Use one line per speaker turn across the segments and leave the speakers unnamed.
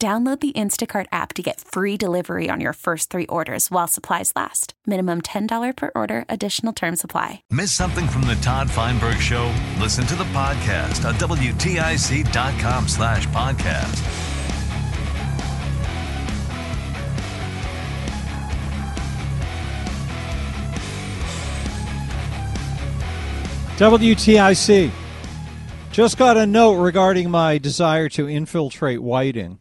Download the Instacart app to get free delivery on your first three orders while supplies last. Minimum $10 per order, additional term supply.
Miss something from the Todd Feinberg Show? Listen to the podcast at WTIC.com slash podcast.
WTIC. Just got a note regarding my desire to infiltrate Whiting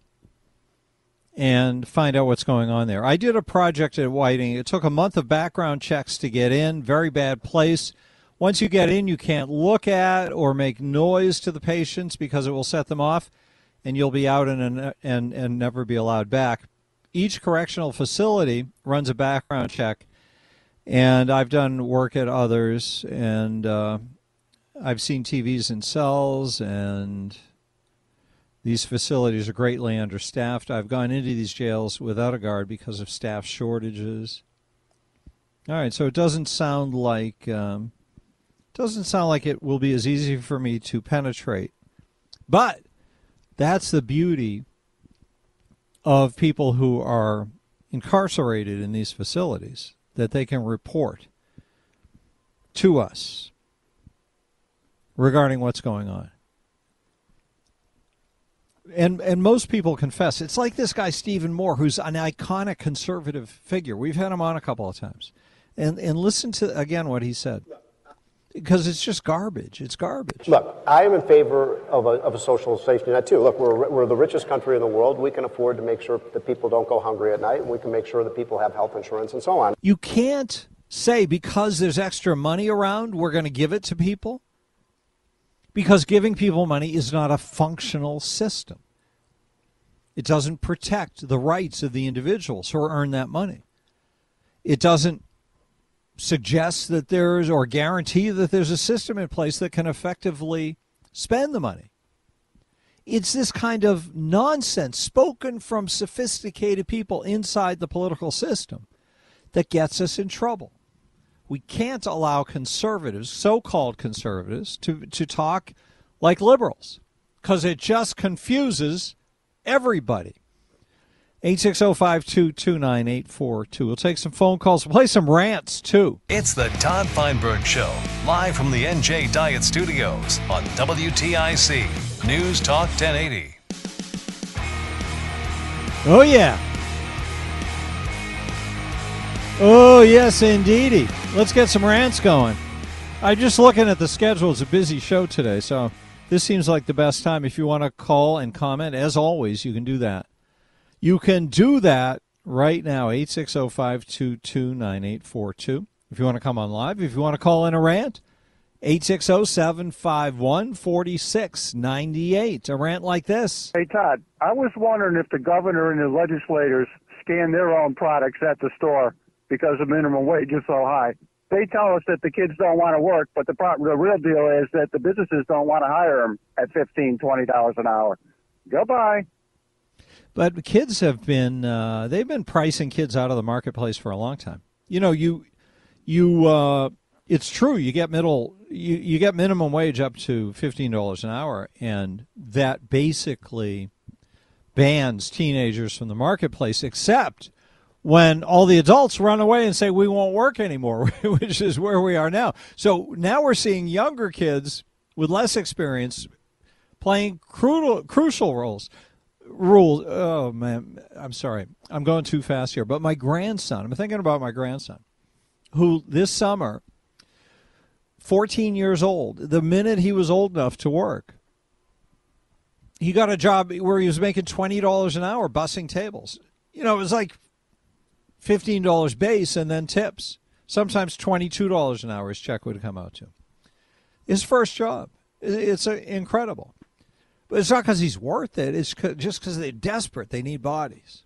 and find out what's going on there. I did a project at Whiting. It took a month of background checks to get in. Very bad place. Once you get in, you can't look at or make noise to the patients because it will set them off, and you'll be out and and and never be allowed back. Each correctional facility runs a background check, and I've done work at others, and uh, I've seen TVs in cells and these facilities are greatly understaffed. I've gone into these jails without a guard because of staff shortages. All right, so it doesn't sound like um, doesn't sound like it will be as easy for me to penetrate, but that's the beauty of people who are incarcerated in these facilities that they can report to us regarding what's going on and and most people confess it's like this guy Stephen Moore, who's an iconic conservative figure. We've had him on a couple of times, and and listen to again what he said because it's just garbage. It's garbage.
Look, I am in favor of a, of a social safety net too. Look, we're, we're the richest country in the world. We can afford to make sure that people don't go hungry at night, and we can make sure that people have health insurance and so on.
You can't say because there's extra money around, we're going to give it to people because giving people money is not a functional system. It doesn't protect the rights of the individuals who earn that money. It doesn't suggest that there's or guarantee that there's a system in place that can effectively spend the money. It's this kind of nonsense spoken from sophisticated people inside the political system that gets us in trouble we can't allow conservatives, so called conservatives, to, to talk like liberals because it just confuses everybody. 860-522-9842. We'll take some phone calls. We'll play some rants, too.
It's the Todd Feinberg Show, live from the NJ Diet Studios on WTIC News Talk 1080.
Oh, yeah. Oh, yes, indeedy. Let's get some rants going. I'm just looking at the schedule. It's a busy show today, so this seems like the best time. If you want to call and comment, as always, you can do that. You can do that right now, 860 522 9842. If you want to come on live, if you want to call in a rant, 860 751 4698. A rant like this.
Hey, Todd, I was wondering if the governor and the legislators scan their own products at the store because the minimum wage is so high. They tell us that the kids don't want to work, but the problem, the real deal is that the businesses don't want to hire them at fifteen, twenty dollars an hour. Goodbye.
But kids have been uh, they've been pricing kids out of the marketplace for a long time. You know, you you uh, it's true. You get middle you, you get minimum wage up to fifteen dollars an hour, and that basically bans teenagers from the marketplace, except when all the adults run away and say we won't work anymore, which is where we are now. So now we're seeing younger kids with less experience playing crucial, crucial roles. rules. Oh man, I'm sorry. I'm going too fast here. But my grandson. I'm thinking about my grandson, who this summer, 14 years old. The minute he was old enough to work, he got a job where he was making twenty dollars an hour bussing tables. You know, it was like fifteen dollars base and then tips. Sometimes twenty two dollars an hour his check would come out to. His first job. It's incredible. But it's not because he's worth it. It's just because they're desperate. They need bodies.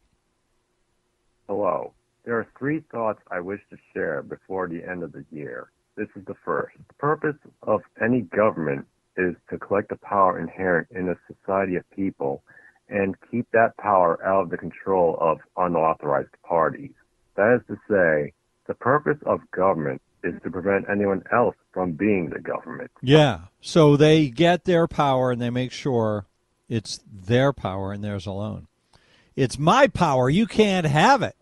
Hello. There are three thoughts I wish to share before the end of the year. This is the first. The purpose of any government is to collect the power inherent in a society of people and keep that power out of the control of unauthorized parties. That is to say, the purpose of government is to prevent anyone else from being the government.
Yeah. So they get their power and they make sure it's their power and theirs alone. It's my power. You can't have it.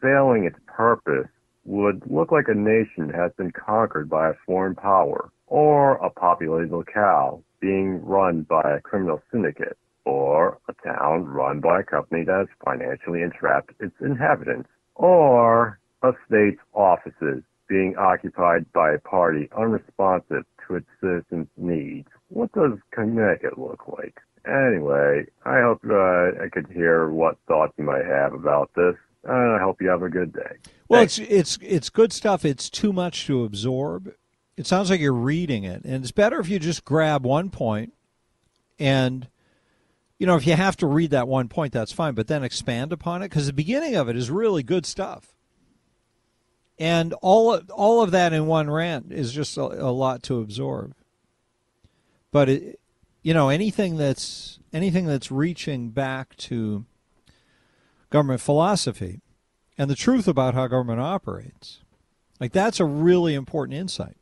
Failing its purpose would look like a nation has been conquered by a foreign power or a populated locale being run by a criminal syndicate or a town run by a company that has financially entrapped its inhabitants or a state's offices being occupied by a party unresponsive to its citizens' needs. What does Connecticut look like? Anyway, I hope uh, I could hear what thoughts you might have about this. I hope you have a good day.
Well, Thanks. it's it's it's good stuff. It's too much to absorb. It sounds like you're reading it, and it's better if you just grab one point, and you know if you have to read that one point, that's fine. But then expand upon it because the beginning of it is really good stuff and all all of that in one rant is just a, a lot to absorb. But it, you know, anything that's anything that's reaching back to government philosophy and the truth about how government operates, like that's a really important insight.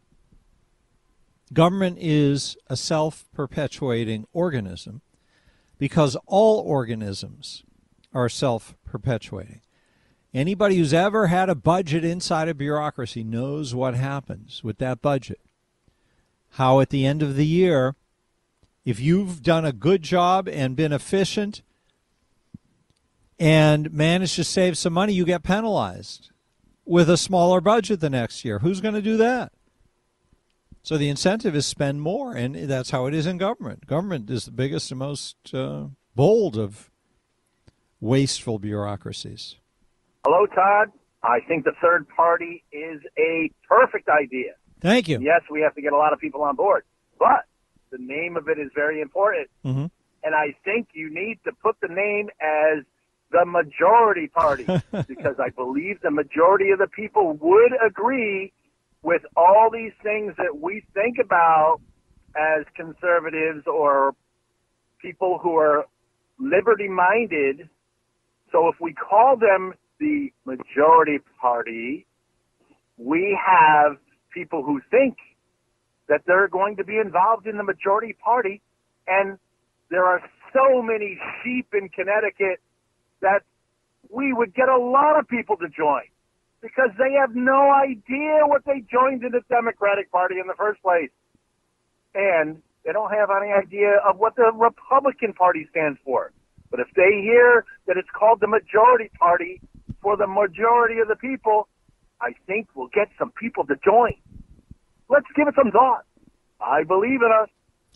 Government is a self-perpetuating organism because all organisms are self-perpetuating. Anybody who's ever had a budget inside a bureaucracy knows what happens with that budget. How at the end of the year, if you've done a good job and been efficient and managed to save some money, you get penalized with a smaller budget the next year. Who's going to do that? So the incentive is spend more, and that's how it is in government. Government is the biggest and most uh, bold of wasteful bureaucracies.
Hello, Todd. I think the third party is a perfect idea.
Thank you.
Yes, we have to get a lot of people on board, but the name of it is very important.
Mm-hmm.
And I think you need to put the name as the majority party because I believe the majority of the people would agree with all these things that we think about as conservatives or people who are liberty minded. So if we call them the majority party, we have people who think that they're going to be involved in the majority party, and there are so many sheep in Connecticut that we would get a lot of people to join because they have no idea what they joined in the Democratic Party in the first place. And they don't have any idea of what the Republican Party stands for. But if they hear that it's called the majority party, for the majority of the people, I think we'll get some people to join. Let's give it some thought. I believe in us.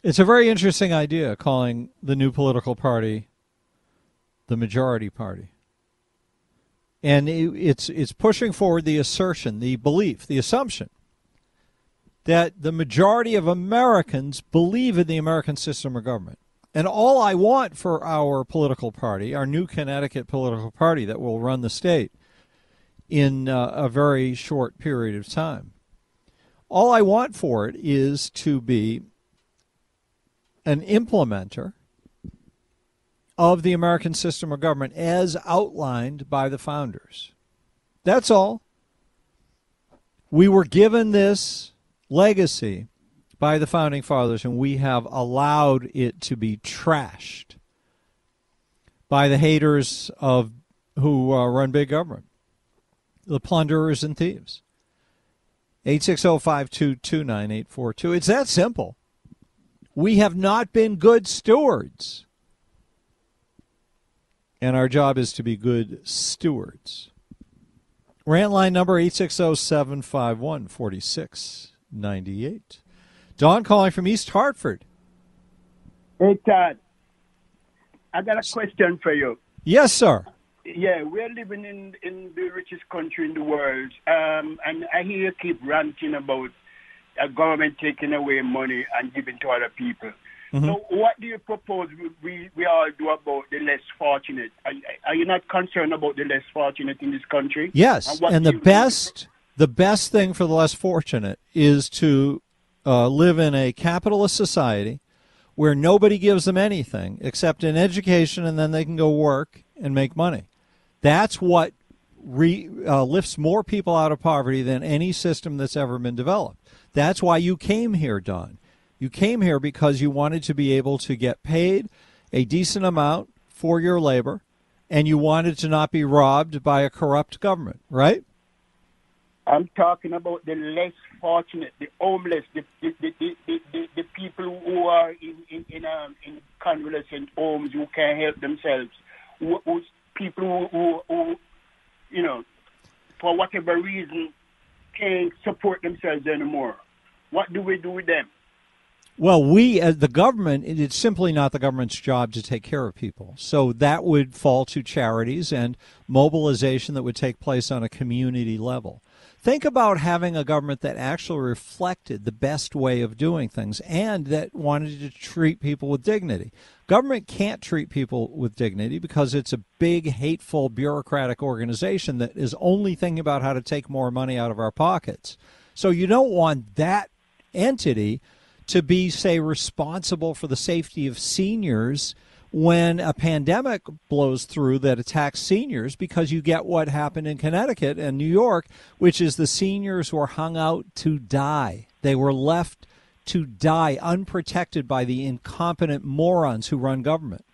It's a very interesting idea calling the new political party the majority party. And it's it's pushing forward the assertion, the belief, the assumption that the majority of Americans believe in the American system of government. And all I want for our political party, our new Connecticut political party that will run the state in uh, a very short period of time, all I want for it is to be an implementer of the American system of government as outlined by the founders. That's all. We were given this legacy by the founding fathers, and we have allowed it to be trashed by the haters of who uh, run big government, the plunderers and thieves. 860-522-9842. It's that simple. We have not been good stewards And our job is to be good stewards. Rant line number 860 751 4698. Don calling from East Hartford.
Hey, Todd. I got a question for you.
Yes, sir.
Yeah, we're living in, in the richest country in the world, um, and I hear you keep ranting about a government taking away money and giving to other people.
Mm-hmm.
So, what do you propose we, we, we all do about the less fortunate? Are, are you not concerned about the less fortunate in this country?
Yes,
what
and the best the best thing for the less fortunate is to uh, live in a capitalist society where nobody gives them anything except an education, and then they can go work and make money. That's what re, uh, lifts more people out of poverty than any system that's ever been developed. That's why you came here, Don. You came here because you wanted to be able to get paid a decent amount for your labor, and you wanted to not be robbed by a corrupt government, right?
I'm talking about the less fortunate, the homeless, the the, the, the, the, people who are in in in, um, in convalescent homes who can't help themselves, who, who people who, who you know, for whatever reason, can't support themselves anymore. What do we do with them?
Well, we, as the government, it's simply not the government's job to take care of people. So that would fall to charities and mobilization that would take place on a community level. Think about having a government that actually reflected the best way of doing things and that wanted to treat people with dignity. Government can't treat people with dignity because it's a big, hateful, bureaucratic organization that is only thinking about how to take more money out of our pockets. So you don't want that entity to be, say, responsible for the safety of seniors when a pandemic blows through that attacks seniors because you get what happened in Connecticut and New York, which is the seniors were hung out to die. They were left to die unprotected by the incompetent morons who run government,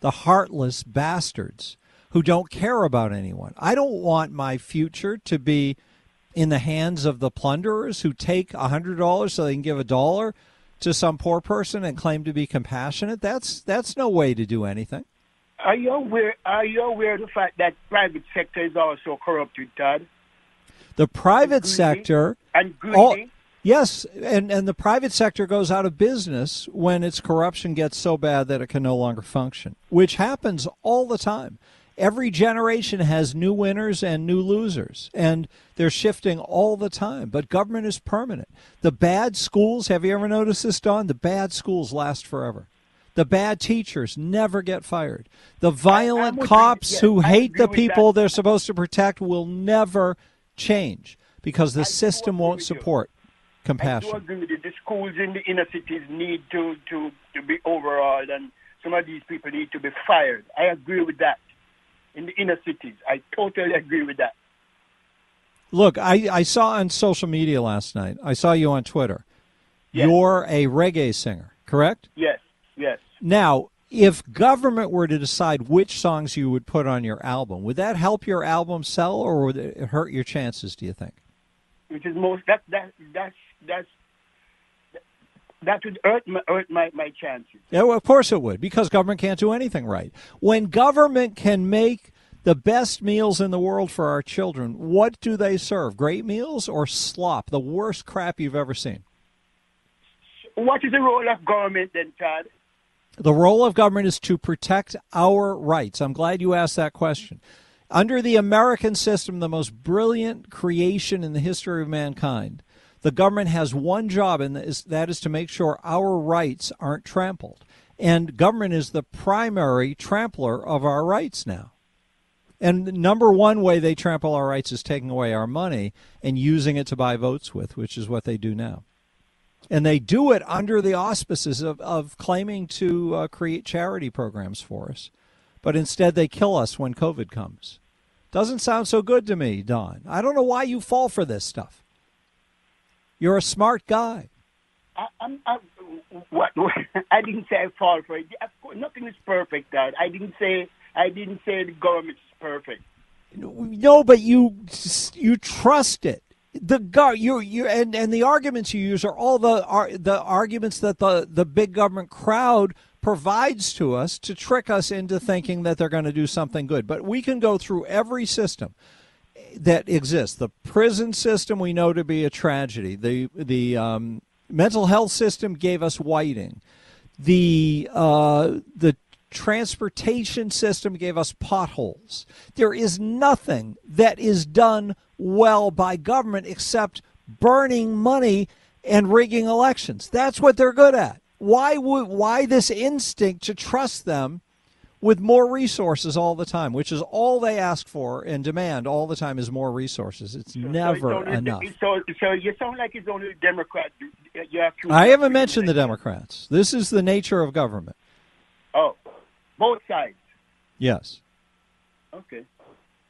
the heartless bastards who don't care about anyone. I don't want my future to be in the hands of the plunderers who take a hundred dollars so they can give a dollar to some poor person and claim to be compassionate. That's that's no way to do anything.
Are you aware? Are you aware of the fact that private sector is also corrupted, Todd?
The private
Greedy.
sector
And greedy.
all- yes, and, and the private sector goes out of business when its corruption gets so bad that it can no longer function, which happens all the time. Every generation has new winners and new losers, and they're shifting all the time. But government is permanent. The bad schools, have you ever noticed this, Don? The bad schools last forever. The bad teachers never get fired. The violent
you.
cops
Yes,
who
I
hate the people
that.
they're supposed to protect will never change because the
do
system won't
with you.
support
I do
compassion.
agree with you. The schools in the inner cities need to, to, to be overhauled, and some of these people need to be fired. I agree with that. In the inner cities, I totally agree with that.
Look, I, I saw on social media last night, I saw you on Twitter.
Yes.
You're a reggae singer, correct?
Yes, yes.
Now, if government were to decide which songs you would put on your album, would that help your album sell or would it hurt your chances, do you think?
Which is most that that that's that's that would hurt my, hurt my, my chances.
Yeah, well, of course it would, because government can't do anything right. When government can make the best meals in the world for our children, what do they serve? Great meals or slop? The worst crap you've ever seen.
What is the role of government then, Todd?
The role of government is to protect our rights. I'm glad you asked that question. Under the American system, the most brilliant creation in the history of mankind, the government has one job, and that is, to make sure our rights aren't trampled. And government is the primary trampler of our rights now. And the number one way they trample our rights is taking away our money and using it to buy votes with, which is what they do now. And they do it under the auspices of, of claiming to uh, create charity programs for us. But instead, they kill us when COVID comes. Doesn't sound so good to me, Don. I don't know why you fall for this stuff. You're a smart guy.
I, I'm, I, what, I didn't say I fall for it. Of course, nothing is perfect, Dad. I didn't say I didn't say the government is perfect.
No, but you you trust it. The you you and, and the arguments you use are all the are the arguments that the the big government crowd provides to us to trick us into thinking that they're going to do something good. But we can go through every system that exists. The prison system we know to be a tragedy. The the um, mental health system gave us Whiting. The uh, the transportation system gave us potholes. There is nothing that is done well by government except burning money and rigging elections. That's what they're good at. Why would why this instinct to trust them with more resources all the time, which is all they ask for and demand all the time is more resources. It's
So
never
it's only,
enough.
So, so you sound like it's only the Democrat. You- You have to,
I haven't mentioned the Democrats. This is the nature of government.
Oh, both sides.
Yes.
Okay,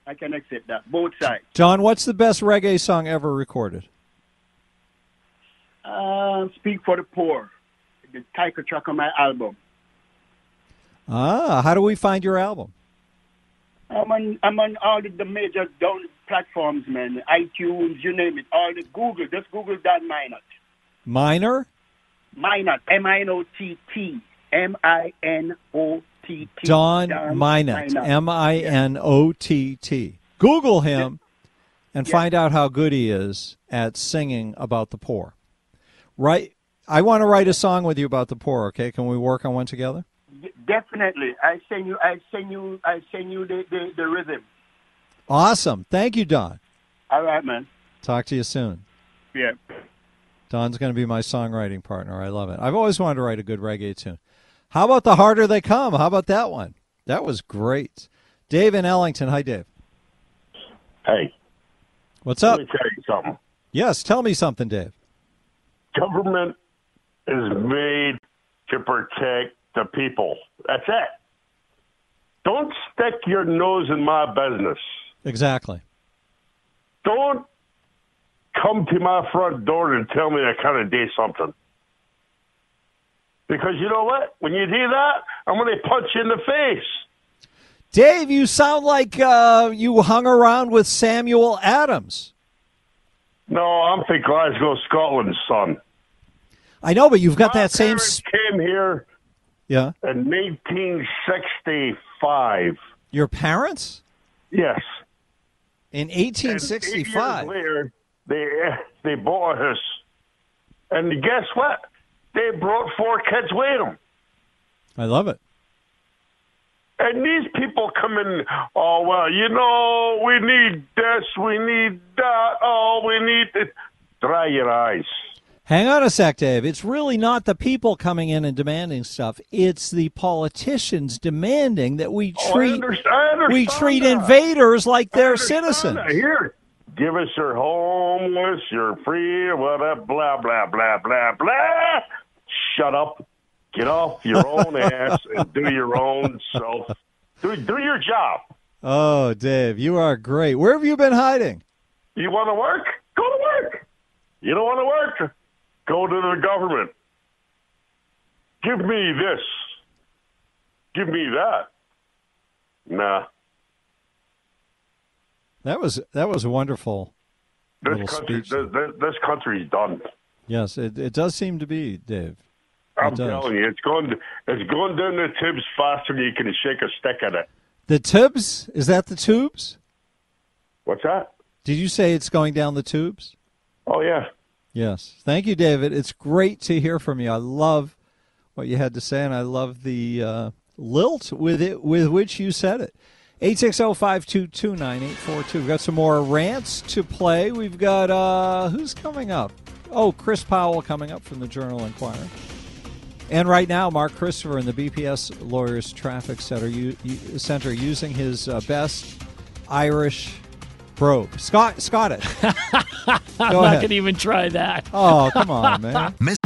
I can accept that. Both sides.
John, what's the best reggae song ever recorded?
Uh, Speak for the Poor, the title track on my album.
Ah, how do we find your album?
I'm on I'm on all the, the major down platforms, man. iTunes, you name it. All the Google, just Google that Minott.
Minor?
Minott, M I N O T T, M I N O T T.
Don Minott, M I N O T T. Google him and find out how good he is at singing about the poor. Right? I want to write a song with you about the poor, okay? Can we work on one together?
Definitely, I send you. I send you. I send you the, the, the rhythm.
Awesome. Thank you, Don.
All right, man.
Talk to you soon.
Yeah.
Don's going to be my songwriting partner. I love it. I've always wanted to write a good reggae tune. How about The Harder They Come? How about that one? That was great. Dave in Ellington. Hi, Dave.
Hey,
What's up?
let me tell you something.
Yes, tell me something, Dave.
Government is made to protect the people. That's it. Don't stick your nose in my business.
Exactly.
Don't come to my front door and tell me I kind of do something. Because you know what? When you do that, I'm going to punch you in the face.
Dave, you sound like uh, you hung around with Samuel Adams.
No, I'm from Glasgow, Scotland, son.
I know, but you've got
My
that same.
came here
Yeah.
in 1865.
Your parents?
Yes.
In
And eight
1865.
years later, they they bought us, and guess what? They brought four kids with them.
I love it.
And these people come in, oh, well, you know, we need this, we need that, oh, we need this. Dry your eyes.
Hang on a sec, Dave. It's really not the people coming in and demanding stuff. It's the politicians demanding that we
Oh, I
treat
understand- I understand
we treat
that.
invaders like they're citizens.
that. Here, give us your homeless, your free, whatever, blah, blah, blah, blah, blah. Shut up. Get off your own ass and do your own self. Do, do your job.
Oh, Dave, you are great. Where have you been hiding?
You want to work? Go to work. You don't want to work? Go to the government. Give me this. Give me that. Nah.
That was that was a wonderful
This
little
country,
speech.
this, this, this country's done.
Yes, it, it does seem to be, Dave.
I'm telling you, it's going it's going down the tubes faster than you can shake a stick at it.
The tubes? Is that the tubes?
What's that?
Did you say it's going down the tubes?
Oh yeah.
Yes. Thank you, David. It's great to hear from you. I love what you had to say, and I love the uh, lilt with it with which you said it. 860-522-9842. We've got some more rants to play. We've got uh, who's coming up? Oh, Chris Powell coming up from the Journal Enquirer. And right now, Mark Christopher in the BPS Lawyers Traffic Center, Center using his uh, best Irish brogue. Scott, Scottish.
I'm
Go
not going to even try that.
Oh, come on, man.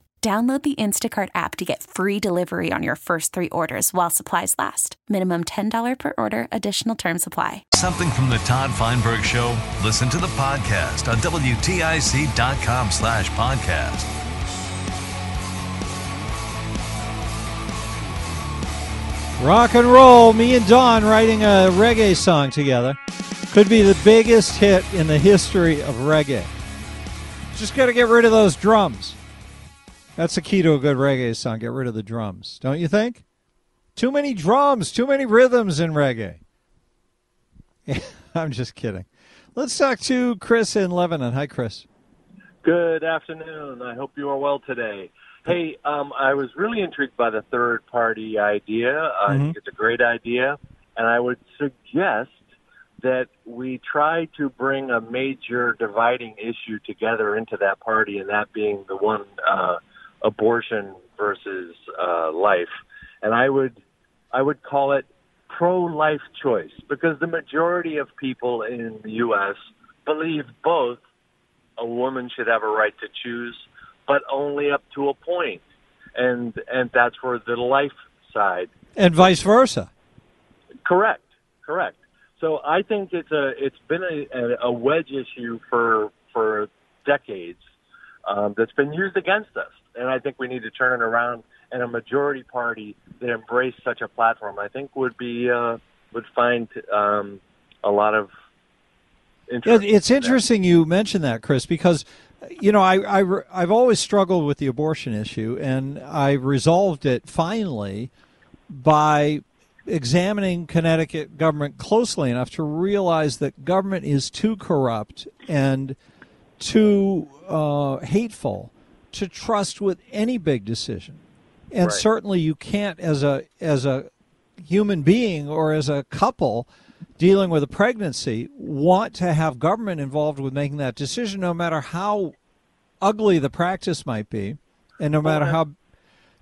Download the Instacart app to get free delivery on your first three orders while supplies last. Minimum $10 per order, additional term supply.
Something from the Todd Feinberg Show? Listen to the podcast on WTIC.com slash podcast.
Rock and roll, me and Don writing a reggae song together. Could be the biggest hit in the history of reggae. Just got to get rid of those drums. That's the key to a good reggae song. Get rid of the drums, don't you think? Too many drums, too many rhythms in reggae. I'm just kidding. Let's talk to Chris in Lebanon. Hi, Chris.
Good afternoon. I hope you are well today. Hey, um, I was really intrigued by the third party idea. I
Mhm.
think it's a great idea. And I would suggest that we try to bring a major dividing issue together into that party, and that being the one uh, abortion versus uh, life. And I would, I would call it pro-life choice because the majority of people in the U.S. believe both a woman should have a right to choose, but only up to a point, and and that's for the life side.
And vice versa.
Correct, correct. So I think it's a it's been a, a wedge issue for for decades um, that's been used against us, and I think we need to turn it around. And a majority party that embraced such a platform, I think, would be uh, would find um, a lot of interest.
It, it's interesting you mentioned that, Chris, because you know I, I I've always struggled with the abortion issue, and I resolved it finally by examining Connecticut government closely enough to realize that government is too corrupt and too uh, hateful to trust with any big decision, and
Right.
certainly you can't as a as a human being or as a couple dealing with a pregnancy want to have government involved with making that decision, no matter how ugly the practice might be, and no matter how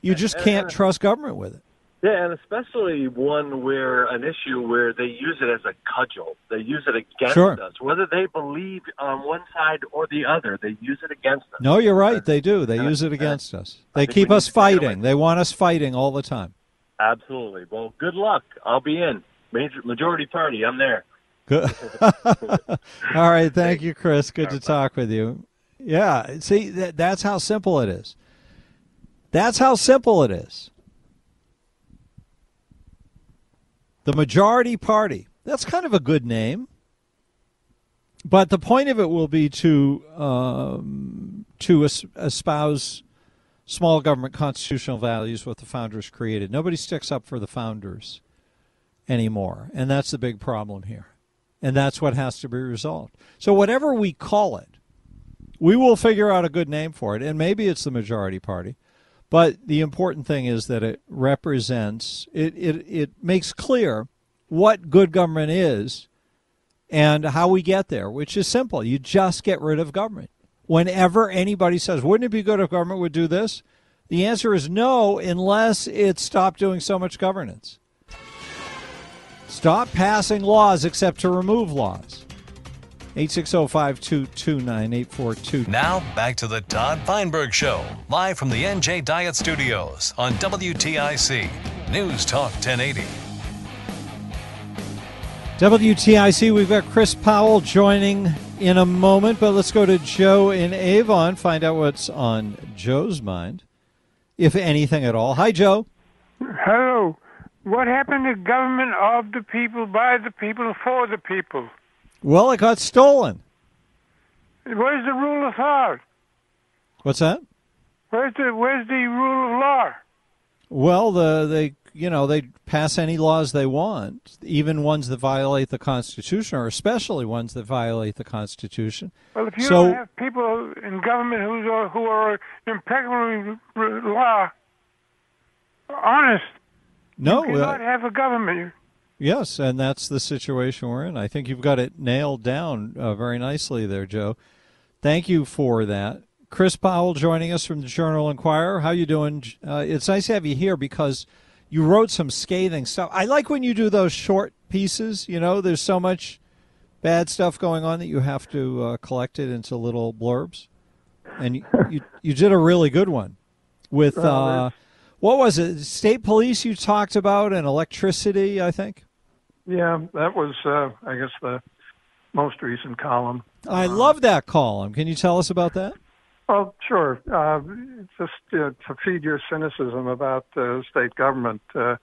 you just can't trust government with it.
Yeah, and especially one where an issue where they use it as a cudgel. They use it against
Sure.
us, whether they believe on one side or the other. They use it against us.
No, you're right. They do. They use it against us. They keep us
need to take it
fighting. They want us fighting all the time.
Absolutely. Well, good luck. I'll be in. Major majority party. I'm there.
Good. all right. Thank you, Chris. Good to talk with you. Yeah. See, that, that's how simple it is. That's how simple it is. The majority party. That's kind of a good name. But the point of it will be to um, to espouse small government constitutional values, what the founders created. Nobody sticks up for the founders anymore, and that's the big problem here, and that's what has to be resolved. So whatever we call it, we will figure out a good name for it, and maybe it's the majority party. But the important thing is that it represents it. It, it makes clear what good government is and how we get there, which is simple. You just get rid of government. Whenever anybody says, wouldn't it be good if government would do this? The answer is no, unless it stopped doing so much governance. Stop passing laws except to remove laws. 860-522-9842.
Now, back to the Todd Feinberg Show, live from the NJ Diet Studios on WTIC News Talk 1080.
WTIC, we've got Chris Powell joining in a moment, but let's go to Joe in Avon, find out what's on Joe's mind, if anything at all. Hi, Joe.
Hello. What happened to government of the people, by the people, for the people?
Well, it got stolen.
Where's the rule of law?
What's that?
Where's the Where's the rule of law?
Well, the they you know they pass any laws they want, even ones that violate the Constitution, or especially ones that violate the Constitution.
Well, if you
so
don't have people in government who are who are impeccable r- law, honest.
No,
you
uh,
cannot have a government.
Yes, and that's the situation we're in. I think you've got it nailed down uh, very nicely there, Joe. Thank you for that. Chris Powell joining us from the Journal Enquirer. How you doing? Uh, it's nice to have you here because you wrote some scathing stuff. I like when you do those short pieces. You know, there's so much bad stuff going on that you have to uh, collect it into little blurbs. And you, you, you did a really good one with uh, what was it? State police you talked about and electricity, I think.
Yeah, that was, uh, I guess, the most recent column.
I love that column. Can you tell us about that?
Well, sure. Uh, just uh, to feed your cynicism about uh, state government. Uh,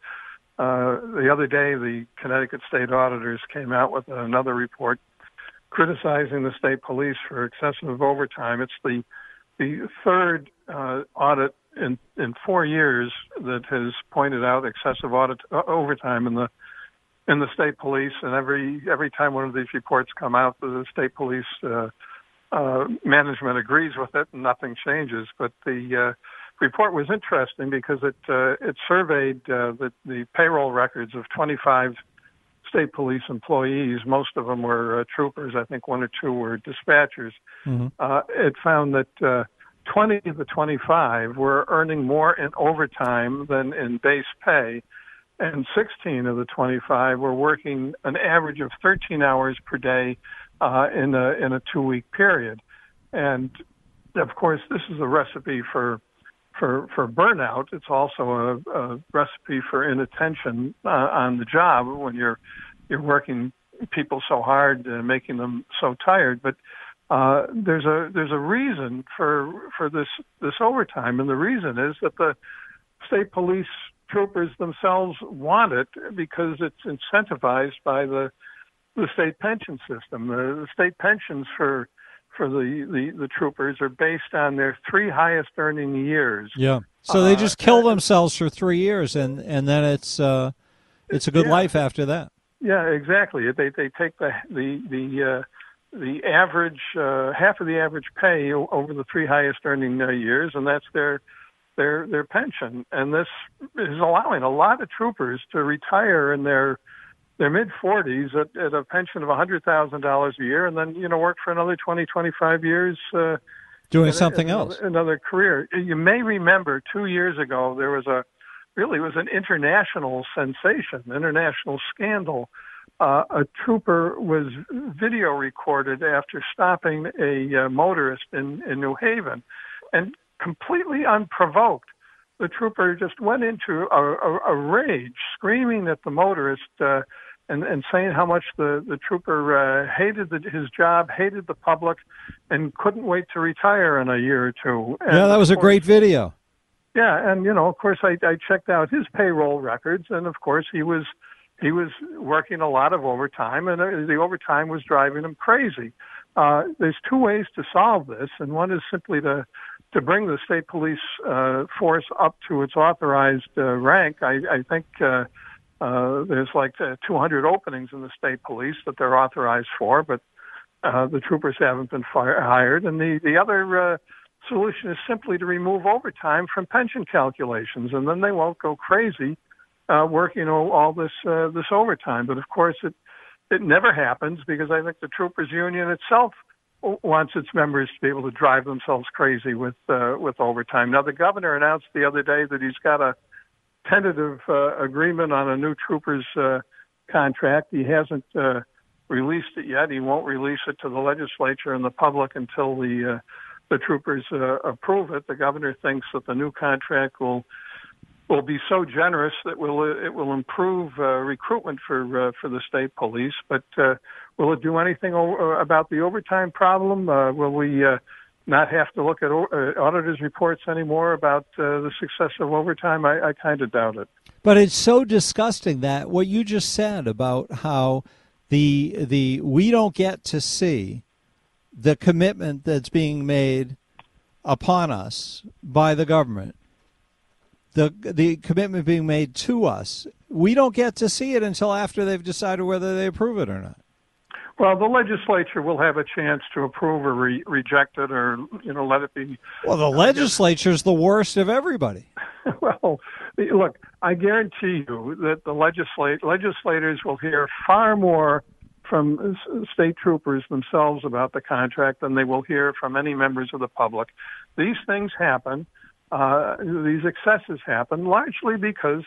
uh, the other day, the Connecticut state auditors came out with another report criticizing the state police for excessive overtime. It's the the third uh, audit in in four years that has pointed out excessive audit uh, overtime in the in the state police, and every every time one of these reports come out, the state police uh, uh, management agrees with it, and nothing changes. But the uh, report was interesting because it uh, it surveyed uh, the the payroll records of 25 state police employees. Most of them were uh, troopers. I think one or two were dispatchers.
Mm-hmm.
Uh, it found that uh, 20 of the 25 were earning more in overtime than in base pay, and 16 of the 25 were working an average of 13 hours per day uh, in a in a two week period. And of course, this is a recipe for for for burnout. It's also a, a recipe for inattention uh, on the job when you're you're working people so hard, uh, making them so tired. But uh, there's a there's a reason for for this this overtime, and the reason is that the state police troopers themselves want it because it's incentivized by the the state pension system. The, the state pensions for for the, the the troopers are based on their three highest earning years.
Yeah. So they
Uh,
just kill themselves for three years, and and then it's uh, it's a good
Yeah.
life after that.
Yeah, exactly. They they take the the the uh, the average uh, half of the average pay over the three highest earning uh, years, and that's their their their pension. And this is allowing a lot of troopers to retire in their their mid 40s at, at a pension of $100,000 a year, and then you know work for another 20 25 years. Uh,
Doing
in
something
in
else.
Another, another career. You may remember two years ago there was a really was an international sensation, international scandal. Uh, a trooper was video recorded after stopping a uh, motorist in, in New Haven, and completely unprovoked, the trooper just went into a, a, a rage, screaming at the motorist. Uh, and, and saying how much the, the trooper uh, hated the, his job, hated the public, and couldn't wait to retire in a year or two. And
yeah, that was a
course-
great video.
yeah, and you know, of course, I, I checked out his payroll records, and of course, he was he was working a lot of overtime, and uh, the overtime was driving him crazy. Uh, there's two ways to solve this, and one is simply to to bring the state police uh, force up to its authorized uh, rank. I, I think uh, uh, there's like uh, 200 openings in the state police that they're authorized for, but uh, the troopers haven't been fire- hired. And the the other uh, solution is simply to remove overtime from pension calculations, and then they won't go crazy uh, working all, all this uh, this overtime. But of course, it it never happens because I think the troopers union itself wants its members to be able to drive themselves crazy with uh, with overtime. Now, the governor announced the other day that he's got a tentative uh, agreement on a new troopers uh, contract. He hasn't uh, released it yet. He won't release it to the legislature and the public until the uh, the troopers uh, approve it. The governor thinks that the new contract will will be so generous that will it will improve uh, recruitment for uh, for the state police. But uh, will it do anything o- about the overtime problem? Uh, will we uh, not have to look at o- uh, auditors' reports anymore about uh, the success of overtime? I, I kind of doubt it.
But it's so disgusting that what you just said about how the the we don't get to see the commitment that's being made upon us by the government. The the commitment being made to us. We don't get to see it until after they've decided whether they approve it or not.
Well, the legislature will have a chance to approve or re- reject it, or you know, let it be.
Well, the legislature's the worst of everybody.
well, look, I guarantee you that the legislate, legislators will hear far more from state troopers themselves about the contract than they will hear from any members of the public. These things happen. Uh, these excesses happen largely because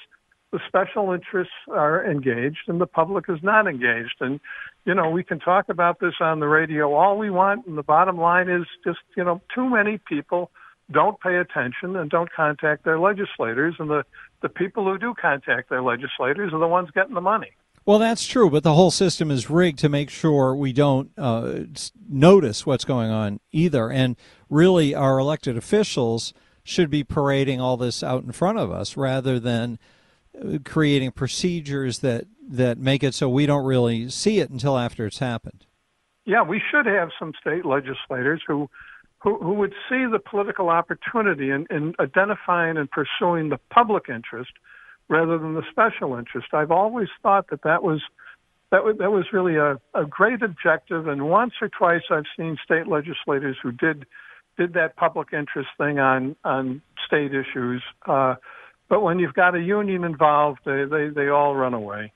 the special interests are engaged and the public is not engaged. And, you know, we can talk about this on the radio all we want. And the bottom line is just, you know, too many people don't pay attention and don't contact their legislators. And the, the people who do contact their legislators are the ones getting the money.
Well, that's true, but the whole system is rigged to make sure we don't uh, notice what's going on either. And really, our elected officials should be parading all this out in front of us rather than creating procedures that, that make it so we don't really see it until after it's happened.
Yeah, we should have some state legislators who who, who would see the political opportunity in, in identifying and pursuing the public interest rather than the special interest. I've always thought that that was that was, that was really a, a great objective. And once or twice, I've seen state legislators who did did that public interest thing on on state issues. Uh, but when you've got a union involved, they, they, they all run away.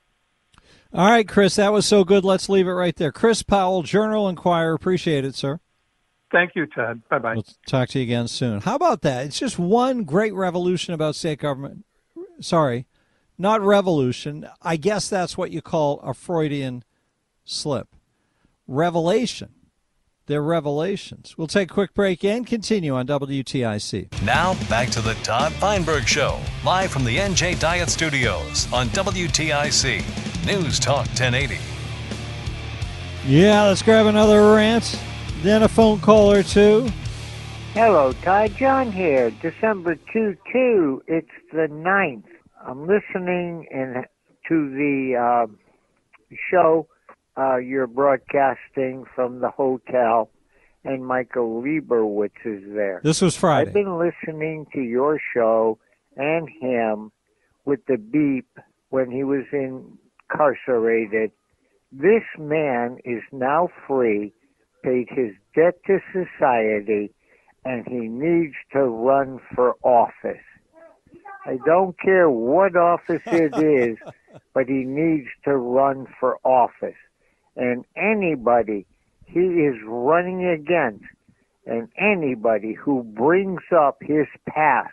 All right, Chris, that was so good. Let's leave it right there. Chris Powell, Journal Enquirer. Appreciate it, sir.
Thank you, Ted. Bye bye.
We'll talk to you again soon. How about that? It's just one great revolution about state government. Sorry, not revolution. I guess that's what you call a Freudian slip. Revelation. They're revelations. We'll take a quick break and continue on WTIC.
Now, back to the Todd Feinberg Show, live from the NJ Diet Studios on WTIC. News Talk 1080.
Yeah, let's grab another rant, then a phone call or two.
Hello, Ty John here. December 2 2. It's the 9th. I'm listening in, to the uh, show uh, you're broadcasting from the hotel, and Michael Lieberwitz is there.
This was Friday.
I've been listening to your show and him with the beep when he was incarcerated. This man is now free, paid his debt to society, and he needs to run for office. I don't care what office it is, but he needs to run for office. And anybody he is running against, and anybody who brings up his past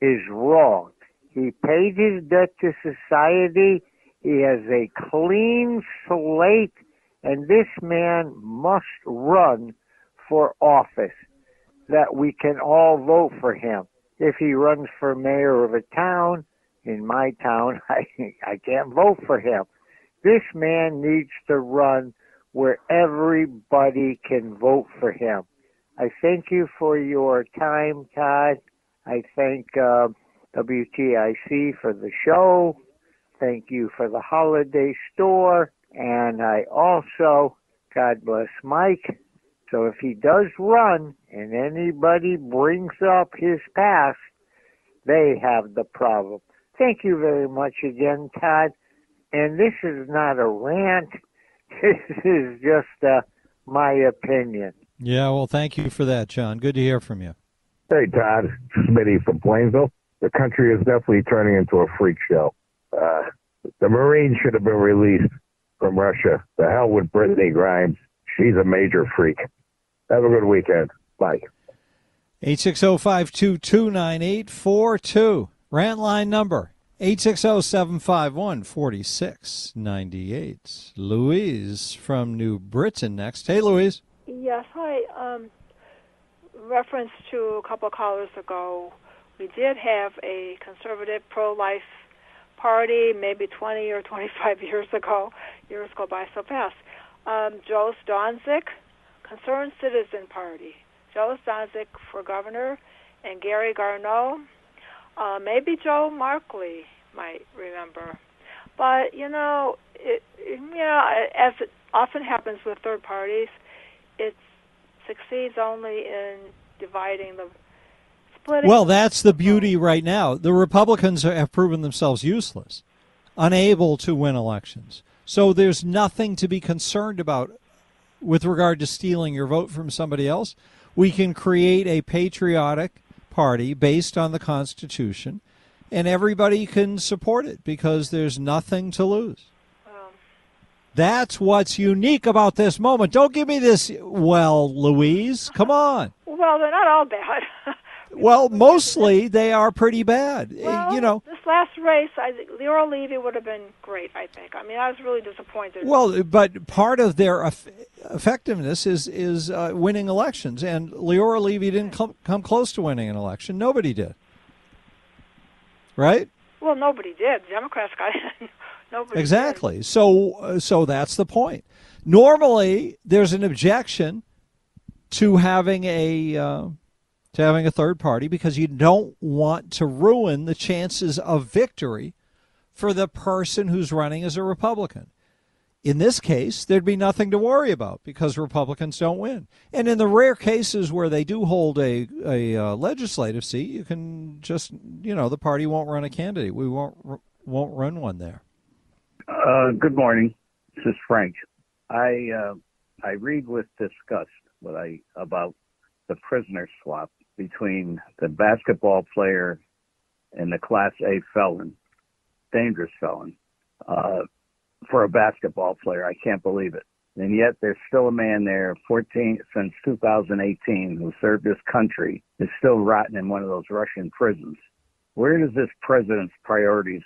is wrong. He paid his debt to society. He has a clean slate, and this man must run for office that we can all vote for him if he runs for mayor of a town, in my town, I, I can't vote for him. This man needs to run where everybody can vote for him. I thank you for your time, Todd. I thank uh, WTIC for the show. Thank you for the holiday store. And I also, God bless Mike, so if he does run and anybody brings up his past, they have the problem. Thank you very much again, Todd. And this is not a rant. This is just uh, my opinion.
Yeah, well, thank you for that, John. Good to hear from you.
Hey, Todd. Smitty from Plainville. The country is definitely turning into a freak show. Uh, the Marines should have been released from Russia. The hell with Brittany Grimes. She's a major freak. Have a good weekend. Bye.
860-522-9842. Rant line number 860-751-4698. Louise from New Britain next. Hey, Louise.
Yes, hi. Um, reference to a couple of callers ago, we did have a conservative pro-life party maybe 20 or 25 years ago. Years go by so fast. Um, Joe Zdonczyk Concerned Citizen Party. Joe Zdonczyk for governor, and Gary Garneau. Uh, maybe Joe Markley might remember. But you know, it, you know, as it often happens with third parties, it succeeds only in dividing the splitting.
Well, that's the beauty right now. The Republicans have proven themselves useless, unable to win elections. So there's nothing to be concerned about with regard to stealing your vote from somebody else. We can create a patriotic party based on the Constitution and everybody can support it because there's nothing to lose. That's what's unique about this moment. Don't give me this, well, Louise, come on.
Well, they're not all bad.
Well, mostly they are pretty bad.
well,
you know,
this last race, I think Leora Levy would have been great. I think. I mean, I was really disappointed.
well, but part of their eff- effectiveness is is uh, winning elections, and Leora Levy didn't come, come close to winning an election. Nobody did. Right?
well, nobody did. Democrats got nobody.
Exactly. So uh, so that's the point. Normally, there's an objection to having a uh, to having a third party because you don't want to ruin the chances of victory for the person who's running as a Republican. In this case, there'd be nothing to worry about because Republicans don't win. And in the rare cases where they do hold a, a uh, legislative seat, you can just, you know, the party won't run a candidate. We won't won't run one there.
Uh, good morning. This is Frank. I uh, I read with disgust what I about the prisoner swap between the basketball player and the Class A felon, dangerous felon. Uh, for a basketball player, I can't believe it. And yet there's still a man there, 14 since 2018, who served his country, is still rotting in one of those Russian prisons. Where does this president's priorities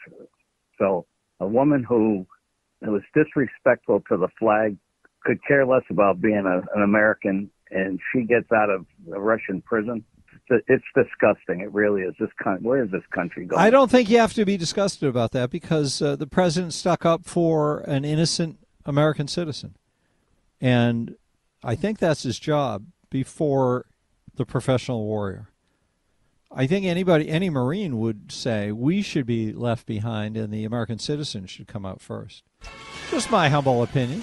so a woman who was disrespectful to the flag, could care less about being a, an American, and she gets out of a Russian prison. It's, disgusting. It really is. This con- where is this country going?
I don't think you have to be disgusted about that because uh, the president stuck up for an innocent American citizen. And I think that's his job before the professional warrior. I think anybody, any Marine would say we should be left behind and the American citizen should come out first. Just my humble opinion.